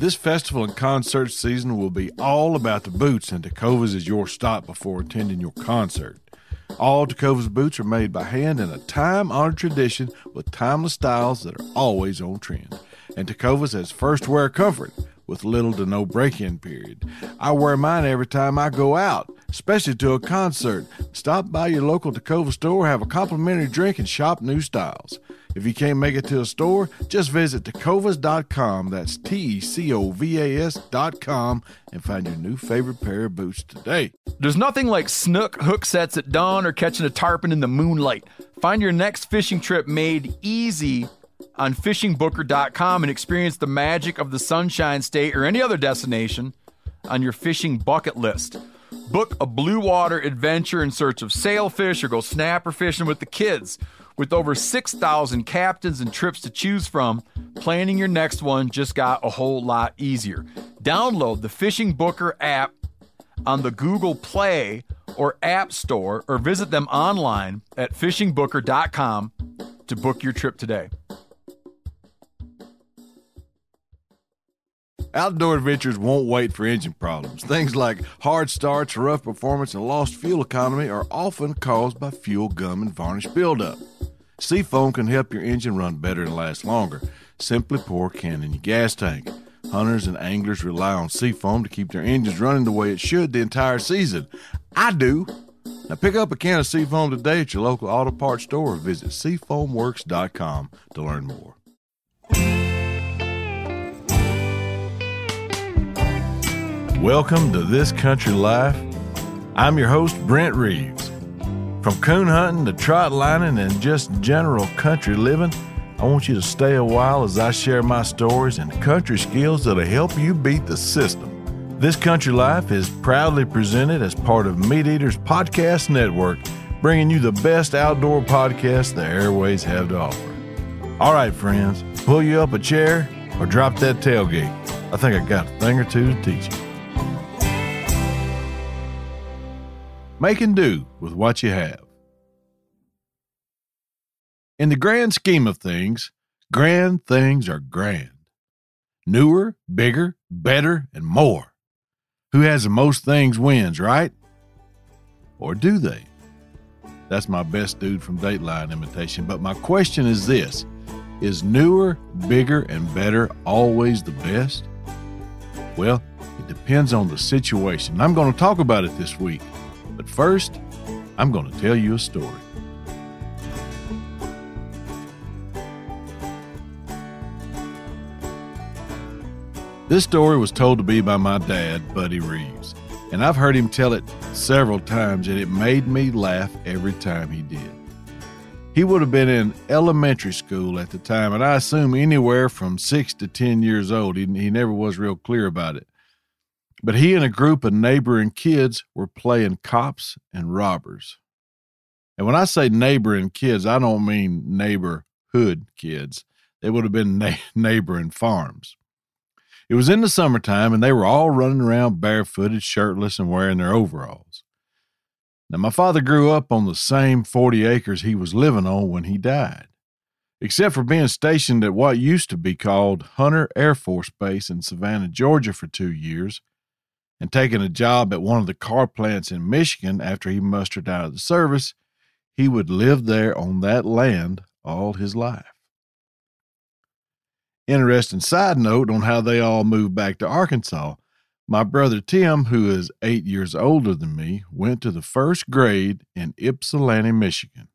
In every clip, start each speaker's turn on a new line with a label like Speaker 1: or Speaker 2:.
Speaker 1: This festival and concert season will be all about the boots, and Tecovas is your stop before attending your concert. All Tecovas boots are made by hand in a time honored tradition with timeless styles that are always on trend. And Tecovas has first wear comfort with little to no break in period. I wear mine every time I go out, especially to a concert. Stop by your local Tecova store, have a complimentary drink, and shop new styles. If you can't make it to a store, just visit tecovas.com. That's T E C O V A S.com and find your new favorite pair of boots today.
Speaker 2: There's nothing like snook hook sets at dawn or catching a tarpon in the moonlight. Find your next fishing trip made easy on fishingbooker.com and experience the magic of the Sunshine State or any other destination on your fishing bucket list. Book a blue water adventure in search of sailfish or go snapper fishing with the kids. With over 6,000 captains and trips to choose from, planning your next one just got a whole lot easier. Download the Fishing Booker app on the Google Play or App Store or visit them online at fishingbooker.com to book your trip today.
Speaker 1: Outdoor adventures won't wait for engine problems. Things like hard starts, rough performance, and lost fuel economy are often caused by fuel gum and varnish buildup. Seafoam can help your engine run better and last longer. Simply pour a can in your gas tank. Hunters and anglers rely on Seafoam to keep their engines running the way it should the entire season. I do. Now pick up a can of Seafoam today at your local auto parts store or visit seafoamworks.com to learn more. Welcome to This Country Life. I'm your host, Brent Reeves. From coon hunting to trot lining and just general country living, I want you to stay a while as I share my stories and country skills that'll help you beat the system. This Country Life is proudly presented as part of MeatEater's Podcast Network, bringing you the best outdoor podcast the airways have to offer. All right, friends, pull you up a chair or drop that tailgate. I think I got a thing or two to teach you. Make and do with what you have. In the grand scheme of things, grand things are grand. Newer, bigger, better, and more. Who has the most things wins, right? Or do they? That's my best dude from Dateline imitation. But my question is this Is newer, bigger, and better always the best? Well, it depends on the situation. I'm going to talk about it this week. But first, I'm going to tell you a story. This story was told to me by my dad, Buddy Reeves, and I've heard him tell it several times, and it made me laugh every time he did. He would have been in elementary school at the time, and I assume anywhere from six to 10 years old. He, he never was real clear about it. But he and a group of neighboring kids were playing cops and robbers. And when I say neighboring kids, I don't mean neighborhood kids. They would have been na- neighboring farms. It was in the summertime, and they were all running around barefooted, shirtless, and wearing their overalls. Now, my father grew up on the same 40 acres he was living on when he died. Except for being stationed at what used to be called Hunter Air Force Base in Savannah, Georgia for two years, and taking a job at one of the car plants in Michigan after he mustered out of the service, he would live there on that land all his life. Interesting side note on how they all moved back to Arkansas. My brother Tim, who is eight years older than me, went to the first grade in Ypsilanti, Michigan.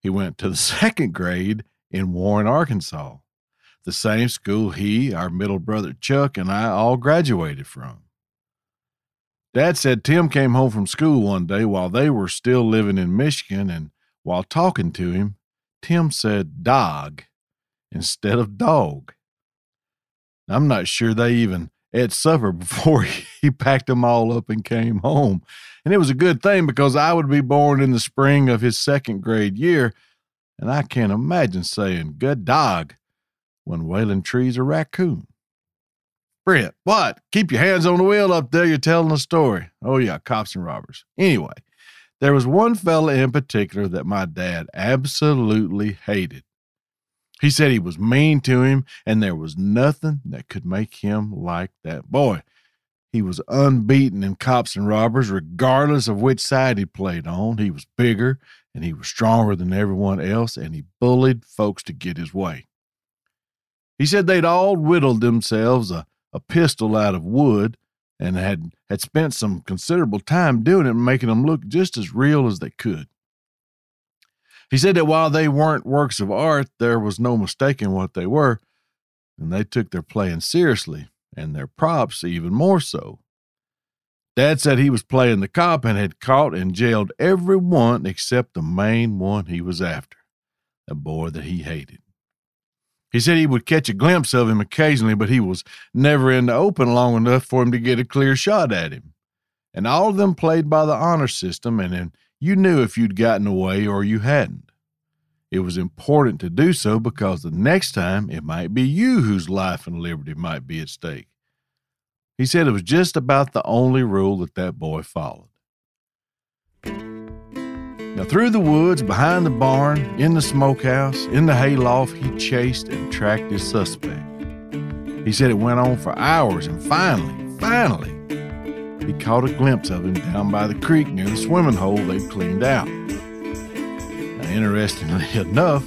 Speaker 1: He went to the second grade in Warren, Arkansas, the same school he, our middle brother Chuck, and I all graduated from. Dad said Tim came home from school one day while they were still living in Michigan, and while talking to him, Tim said dog instead of dog. I'm not sure they even ate supper before he packed them all up and came home. And it was a good thing because I would be born in the spring of his second grade year, and I can't imagine saying good dog when Waylon trees a raccoon. Brent, what? Keep your hands on the wheel up there. You're telling a story. Oh, yeah, cops and robbers. Anyway, there was one fella in particular that my dad absolutely hated. He said he was mean to him, and there was nothing that could make him like that boy. He was unbeaten in cops and robbers, regardless of which side he played on. He was bigger and he was stronger than everyone else, and he bullied folks to get his way. He said they'd all whittled themselves a, a pistol out of wood and had, had spent some considerable time doing it, making them look just as real as they could. He said that while they weren't works of art, there was no mistaking what they were, and they took their playing seriously, and their props even more so. Dad said he was playing the cop and had caught and jailed every one except the main one he was after, the boy that he hated. He said he would catch a glimpse of him occasionally, but he was never in the open long enough for him to get a clear shot at him. And all of them played by the honor system, and then you knew if you'd gotten away or you hadn't. It was important to do so because the next time it might be you whose life and liberty might be at stake. He said it was just about the only rule that that boy followed. Now, through the woods, behind the barn, in the smokehouse, in the hayloft, he chased and tracked his suspect. He said it went on for hours, and finally, finally, he caught a glimpse of him down by the creek near the swimming hole they'd cleaned out. Now, interestingly enough,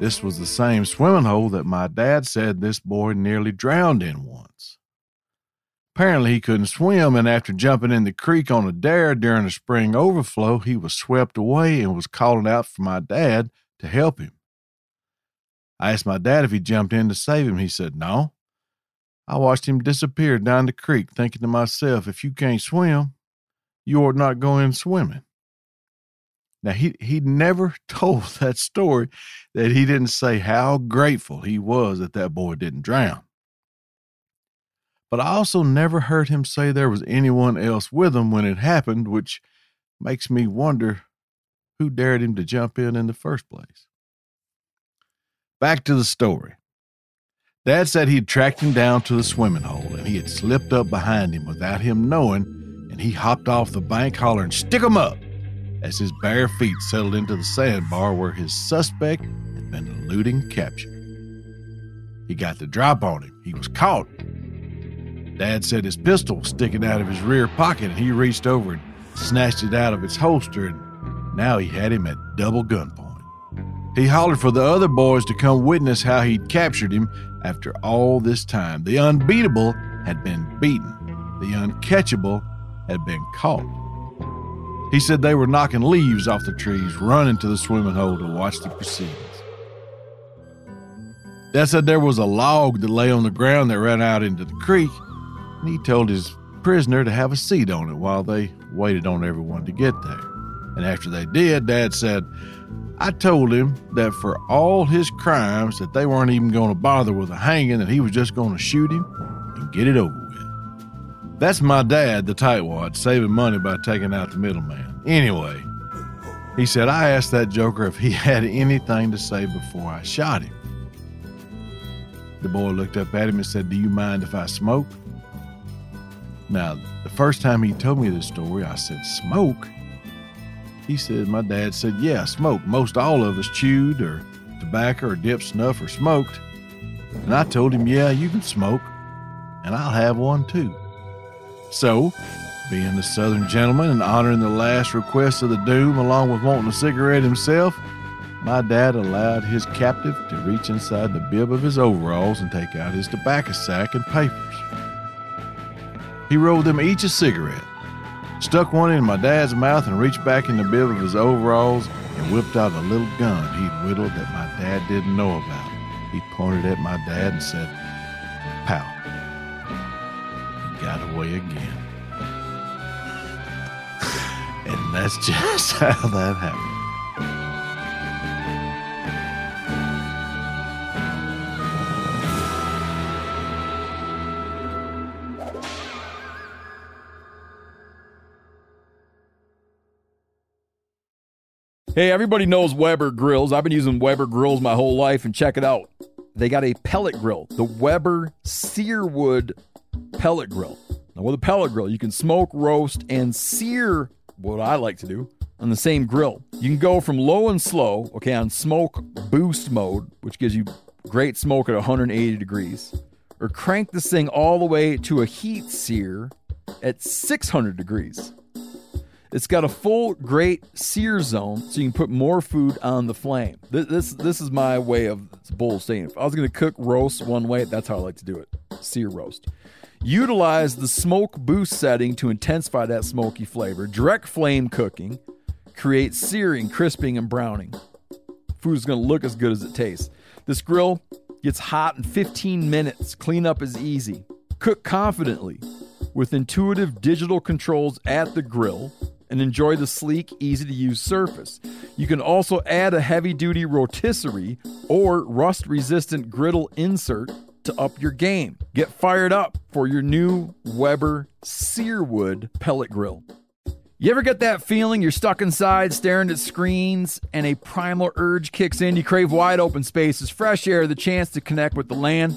Speaker 1: this was the same swimming hole that my dad said this boy nearly drowned in once. Apparently, he couldn't swim, and after jumping in the creek on a dare during a spring overflow, he was swept away and was calling out for my dad to help him. I asked my dad if he jumped in to save him. He said, No. I watched him disappear down the creek, thinking to myself, if you can't swim, you ought not go in swimming. Now, he, he never told that story that he didn't say how grateful he was that that boy didn't drown. But I also never heard him say there was anyone else with him when it happened, which makes me wonder who dared him to jump in in the first place. Back to the story. Dad said he'd tracked him down to the swimming hole and he had slipped up behind him without him knowing, and he hopped off the bank hollering, Stick 'em up! as his bare feet settled into the sandbar where his suspect had been eluding capture. He got the drop on him. He was caught Dad said his pistol was sticking out of his rear pocket, and he reached over and snatched it out of its holster, and now he had him at double gunpoint. He hollered for the other boys to come witness how he'd captured him after all this time. The unbeatable had been beaten, the uncatchable had been caught. He said they were knocking leaves off the trees, running to the swimming hole to watch the proceedings. Dad said there was a log that lay on the ground that ran out into the creek, and he told his prisoner to have a seat on it while they waited on everyone to get there. And after they did, Dad said, I told him that for all his crimes that they weren't even going to bother with a hanging, that he was just going to shoot him and get it over with. That's my dad, the tightwad, saving money by taking out the middleman. Anyway, he said, I asked that joker if he had anything to say before I shot him. The boy looked up at him and said, Do you mind if I smoke? Now, the first time he told me this story, I said, Smoke? He said, My dad said, Yeah, smoke. Most all of us chewed or tobacco or dipped snuff or smoked. And I told him, Yeah, you can smoke, and I'll have one too. So, being the Southern gentleman and honoring the last request of the doom along with wanting a cigarette himself, my dad allowed his captive to reach inside the bib of his overalls and take out his tobacco sack and papers. He rolled them each a cigarette, stuck one in my dad's mouth, and reached back in the bib of his overalls and whipped out a little gun he'd whittled that my dad didn't know about. He pointed at my dad and said, Pow. He got away again. and that's just how that happened.
Speaker 2: Hey, everybody knows Weber grills. I've been using Weber grills my whole life, and check it out. They got a pellet grill, the Weber Searwood pellet grill. Now, with a pellet grill, you can smoke, roast, and sear what I like to do on the same grill. You can go from low and slow, okay, on smoke boost mode, which gives you great smoke at 180 degrees, or crank this thing all the way to a heat sear at 600 degrees. It's got a full great sear zone, so you can put more food on the flame. This this, this is my way of bull saying. If I was going to cook roast one way, that's how I like to do it: sear roast. Utilize the smoke boost setting to intensify that smoky flavor. Direct flame cooking creates searing, crisping, and browning. Food is going to look as good as it tastes. This grill gets hot in 15 minutes. Cleanup is easy. Cook confidently with intuitive digital controls at the grill and enjoy the sleek, easy to use surface. You can also add a heavy duty rotisserie or rust resistant griddle insert to up your game. Get fired up for your new Weber Searwood pellet grill. You ever get that feeling you're stuck inside staring at screens and a primal urge kicks in? You crave wide open spaces, fresh air, the chance to connect with the land?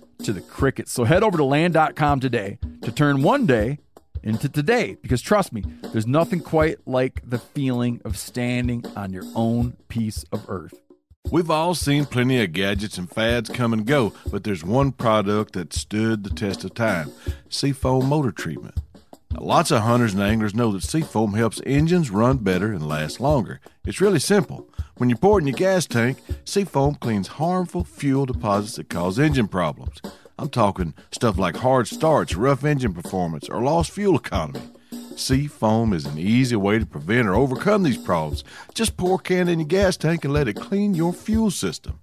Speaker 2: to the crickets. So head over to land.com today to turn one day into today because trust me, there's nothing quite like the feeling of standing on your own piece of earth.
Speaker 1: We've all seen plenty of gadgets and fads come and go, but there's one product that stood the test of time Seafoam Motor Treatment. Now, lots of hunters and anglers know that Seafoam helps engines run better and last longer. It's really simple. When you pour it in your gas tank, Seafoam cleans harmful fuel deposits that cause engine problems. I'm talking stuff like hard starts, rough engine performance, or lost fuel economy. Seafoam is an easy way to prevent or overcome these problems. Just pour a can in your gas tank and let it clean your fuel system.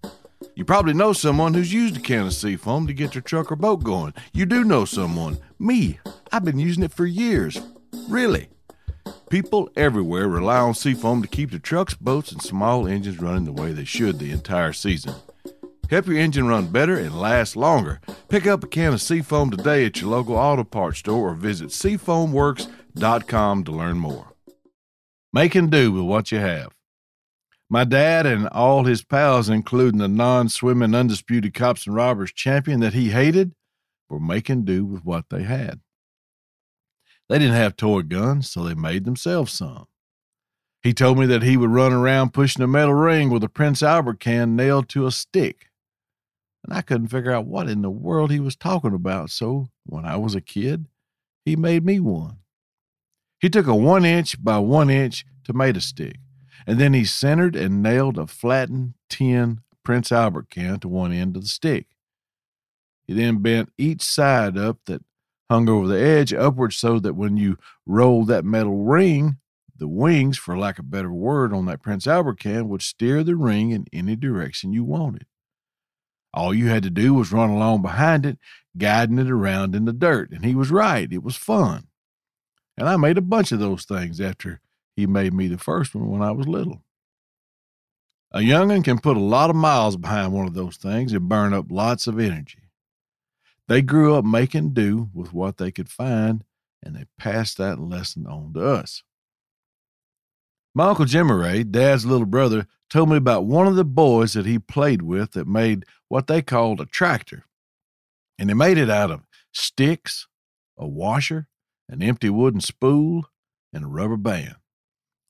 Speaker 1: You probably know someone who's used a can of Seafoam to get their truck or boat going. You do know someone. Me. I've been using it for years. Really. People everywhere rely on Seafoam to keep their trucks, boats, and small engines running the way they should the entire season. Help your engine run better and last longer. Pick up a can of Seafoam today at your local auto parts store or visit seafoamworks.com to learn more. Make and do with what you have. My dad and all his pals, including the non swimming undisputed cops and robbers champion that he hated, were making do with what they had. They didn't have toy guns, so they made themselves some. He told me that he would run around pushing a metal ring with a Prince Albert can nailed to a stick and I couldn't figure out what in the world he was talking about. So when I was a kid, he made me one. He took a one inch by one inch tomato stick, and then he centered and nailed a flattened tin Prince Albert can to one end of the stick. He then bent each side up that hung over the edge upward so that when you rolled that metal ring, the wings, for lack of a better word, on that Prince Albert can would steer the ring in any direction you wanted. All you had to do was run along behind it, guiding it around in the dirt. And he was right. It was fun. And I made a bunch of those things after he made me the first one when I was little. A young'un can put a lot of miles behind one of those things and burn up lots of energy. They grew up making do with what they could find, and they passed that lesson on to us. My Uncle Jimmy Ray, Dad's little brother, told me about one of the boys that he played with that made what they called a tractor. And he made it out of sticks, a washer, an empty wooden spool, and a rubber band.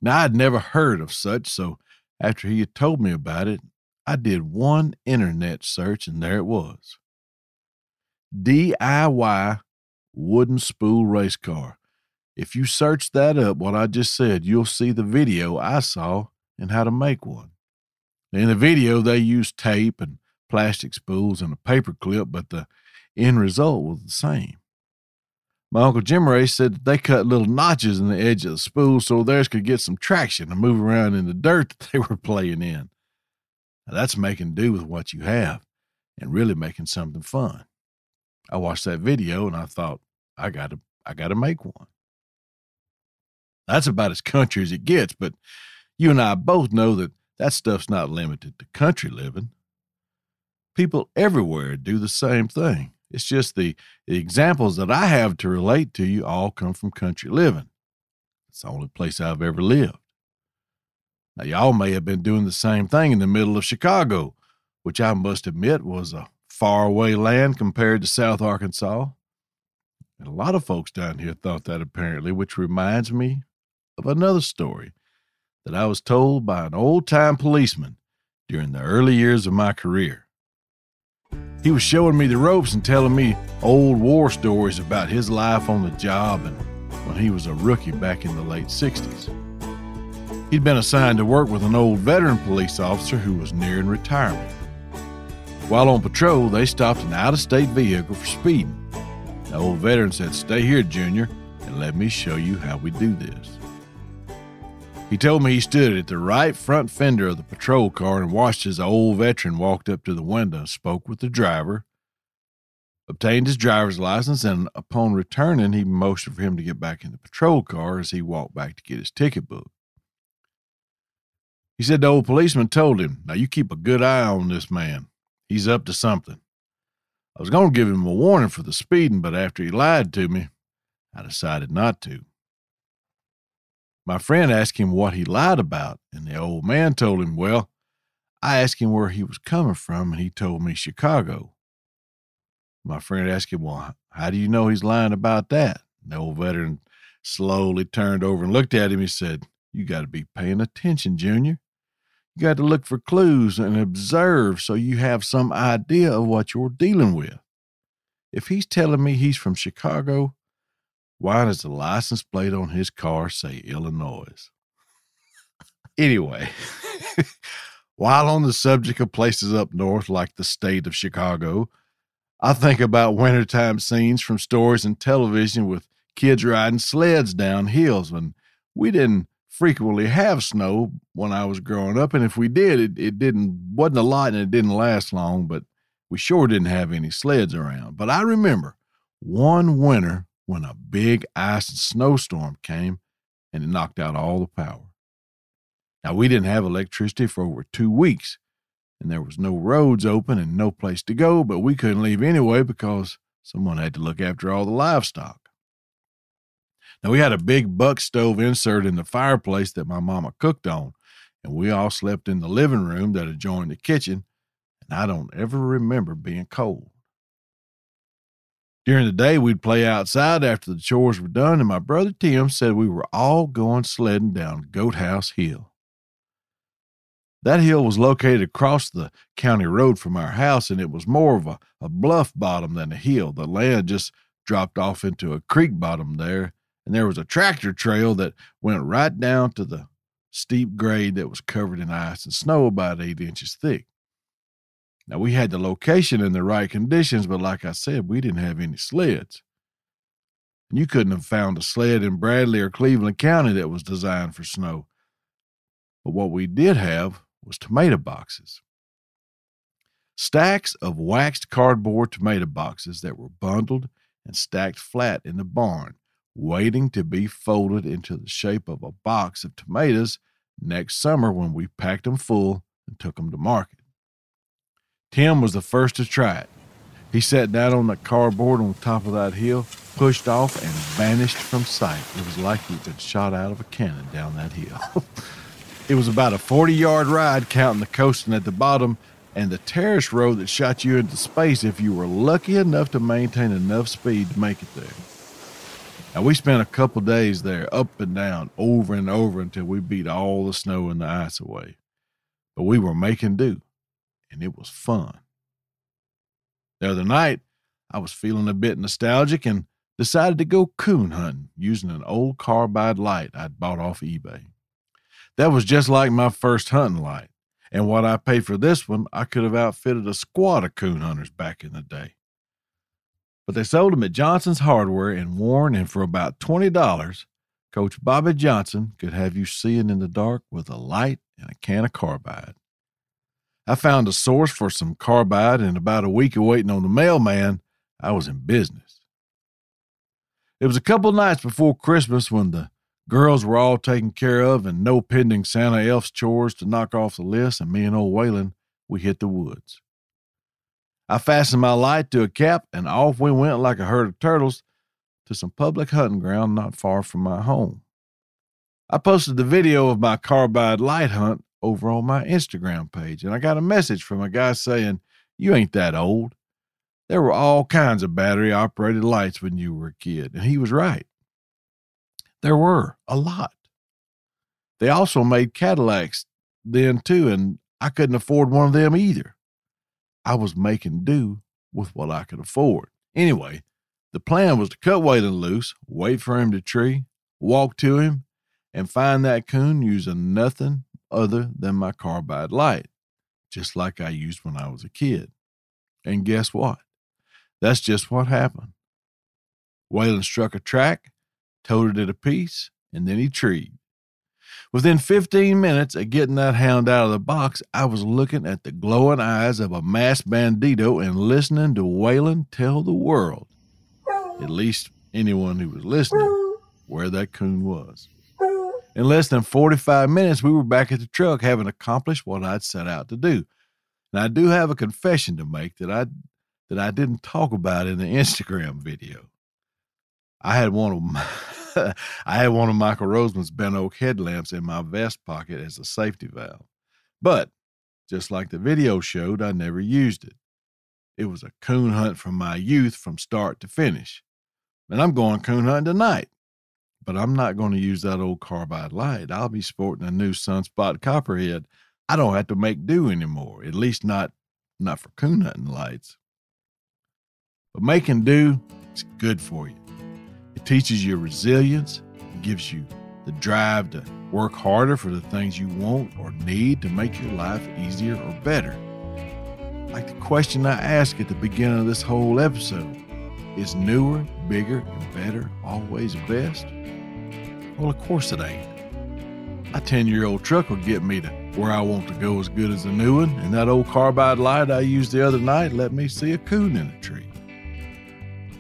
Speaker 1: Now, I'd never heard of such, so after he had told me about it, I did one internet search, and there it was DIY wooden spool race car. If you search that up, what I just said, you'll see the video I saw and how to make one. In the video, they used tape and plastic spools and a paper clip, but the end result was the same. My Uncle Jim Ray said that they cut little notches in the edge of the spool so theirs could get some traction and move around in the dirt that they were playing in. Now, that's making do with what you have and really making something fun. I watched that video and I thought, I gotta I gotta make one. That's about as country as it gets, but you and I both know that that stuff's not limited to country living. People everywhere do the same thing. It's just the, the examples that I have to relate to you all come from country living. It's the only place I've ever lived. Now, y'all may have been doing the same thing in the middle of Chicago, which I must admit was a faraway land compared to South Arkansas. And a lot of folks down here thought that apparently, which reminds me of another story that I was told by an old time policeman during the early years of my career. He was showing me the ropes and telling me old war stories about his life on the job and when he was a rookie back in the late 60s. He'd been assigned to work with an old veteran police officer who was nearing retirement. While on patrol, they stopped an out of state vehicle for speeding. The old veteran said, Stay here, Junior, and let me show you how we do this. He told me he stood at the right front fender of the patrol car and watched as the old veteran walked up to the window and spoke with the driver, obtained his driver's license, and upon returning, he motioned for him to get back in the patrol car as he walked back to get his ticket book. He said the old policeman told him, Now you keep a good eye on this man. He's up to something. I was going to give him a warning for the speeding, but after he lied to me, I decided not to. My friend asked him what he lied about, and the old man told him, Well, I asked him where he was coming from, and he told me Chicago. My friend asked him, Well, how do you know he's lying about that? The old veteran slowly turned over and looked at him. He said, You got to be paying attention, Junior. You got to look for clues and observe so you have some idea of what you're dealing with. If he's telling me he's from Chicago, why does the license plate on his car say Illinois? anyway, while on the subject of places up north like the state of Chicago, I think about wintertime scenes from stories and television with kids riding sleds down hills when we didn't frequently have snow when I was growing up, and if we did, it, it didn't wasn't a lot and it didn't last long, but we sure didn't have any sleds around. But I remember one winter when a big ice and snowstorm came and it knocked out all the power. Now we didn't have electricity for over two weeks, and there was no roads open and no place to go, but we couldn't leave anyway because someone had to look after all the livestock. Now, we had a big buck stove insert in the fireplace that my mama cooked on, and we all slept in the living room that adjoined the kitchen, and I don't ever remember being cold. During the day, we'd play outside after the chores were done, and my brother Tim said we were all going sledding down Goat House Hill. That hill was located across the county road from our house, and it was more of a, a bluff bottom than a hill. The land just dropped off into a creek bottom there, and there was a tractor trail that went right down to the steep grade that was covered in ice and snow about eight inches thick. Now, we had the location and the right conditions, but like I said, we didn't have any sleds. And you couldn't have found a sled in Bradley or Cleveland County that was designed for snow. But what we did have was tomato boxes. Stacks of waxed cardboard tomato boxes that were bundled and stacked flat in the barn waiting to be folded into the shape of a box of tomatoes next summer when we packed them full and took them to market. Tim was the first to try it. He sat down on the cardboard on top of that hill, pushed off, and vanished from sight. It was like he'd been shot out of a cannon down that hill. it was about a 40 yard ride, counting the coasting at the bottom and the terrace road that shot you into space if you were lucky enough to maintain enough speed to make it there. Now we spent a couple days there, up and down, over and over until we beat all the snow and the ice away. But we were making do, and it was fun. The other night, I was feeling a bit nostalgic and decided to go coon hunting using an old carbide light I'd bought off eBay. That was just like my first hunting light, and what I paid for this one, I could have outfitted a squad of coon hunters back in the day but they sold them at Johnson's Hardware in Warren, and for about $20, Coach Bobby Johnson could have you seeing in the dark with a light and a can of carbide. I found a source for some carbide, and about a week of waiting on the mailman, I was in business. It was a couple nights before Christmas when the Girls were all taken care of and no pending Santa Elf's chores to knock off the list, and me and old Waylon, we hit the woods. I fastened my light to a cap and off we went like a herd of turtles to some public hunting ground not far from my home. I posted the video of my carbide light hunt over on my Instagram page, and I got a message from a guy saying, You ain't that old. There were all kinds of battery operated lights when you were a kid, and he was right. There were a lot. They also made Cadillacs then too, and I couldn't afford one of them either. I was making do with what I could afford. Anyway, the plan was to cut Waylon loose, wait for him to tree, walk to him, and find that coon using nothing other than my carbide light, just like I used when I was a kid. And guess what? That's just what happened. Waylon struck a track toted it a piece, and then he treed. Within 15 minutes of getting that hound out of the box, I was looking at the glowing eyes of a masked bandito and listening to Waylon tell the world, at least anyone who was listening, where that coon was. In less than 45 minutes, we were back at the truck having accomplished what I'd set out to do. And I do have a confession to make that I that I didn't talk about in the Instagram video. I had one of my, I had one of Michael Roseman's bent oak headlamps in my vest pocket as a safety valve. But just like the video showed, I never used it. It was a coon hunt from my youth from start to finish. And I'm going coon hunting tonight. But I'm not going to use that old carbide light. I'll be sporting a new sunspot copperhead. I don't have to make do anymore, at least not not for coon hunting lights. But making do is good for you. Teaches you resilience, gives you the drive to work harder for the things you want or need to make your life easier or better. Like the question I asked at the beginning of this whole episode is newer, bigger, and better always best? Well, of course it ain't. My 10 year old truck will get me to where I want to go as good as a new one, and that old carbide light I used the other night let me see a coon in a tree.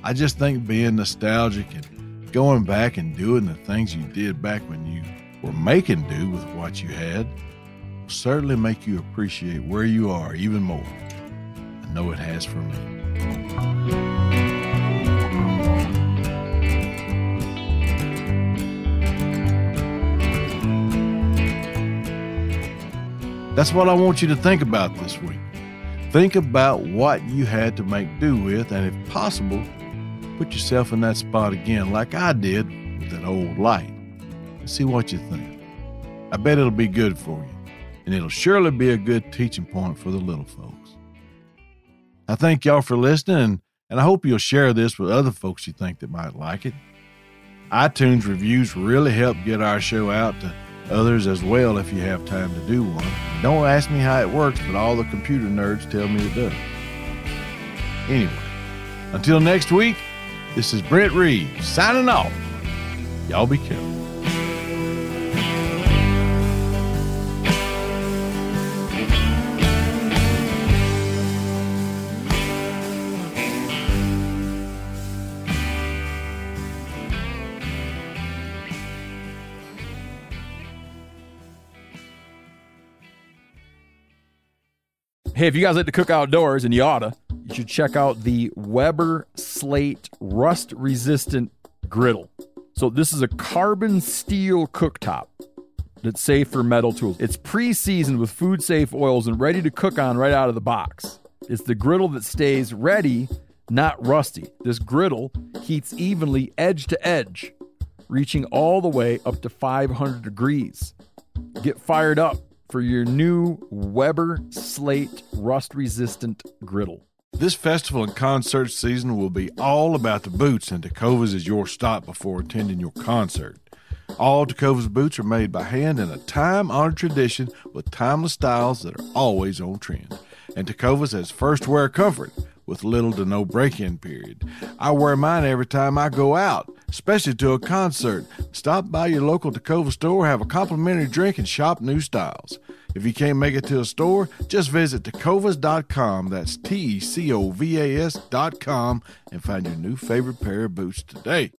Speaker 1: I just think being nostalgic and going back and doing the things you did back when you were making do with what you had will certainly make you appreciate where you are even more. I know it has for me. That's what I want you to think about this week. Think about what you had to make do with, and if possible, Put yourself in that spot again, like I did with that old light, and see what you think. I bet it'll be good for you, and it'll surely be a good teaching point for the little folks. I thank y'all for listening, and I hope you'll share this with other folks you think that might like it. iTunes reviews really help get our show out to others as well if you have time to do one. Don't ask me how it works, but all the computer nerds tell me it does. Anyway, until next week, this is Brent Reeves signing off. Y'all be careful.
Speaker 2: Hey, if you guys like to cook outdoors, and you oughta, check out the Weber Slate Rust Resistant Griddle. So, this is a carbon steel cooktop that's safe for metal tools. It's pre seasoned with food safe oils and ready to cook on right out of the box. It's the griddle that stays ready, not rusty. This griddle heats evenly edge to edge, reaching all the way up to 500 degrees. Get fired up for your new Weber Slate rust resistant griddle.
Speaker 1: This festival and concert season will be all about the boots, and Tecovas is your stop before attending your concert. All Tecovas boots are made by hand in a time honored tradition with timeless styles that are always on trend. And Tecovas has first wear comfort with little to no break in period. I wear mine every time I go out, especially to a concert. Stop by your local Tecova store, have a complimentary drink, and shop new styles. If you can't make it to a store, just visit tecovas.com. That's T E C O V A S.com and find your new favorite pair of boots today.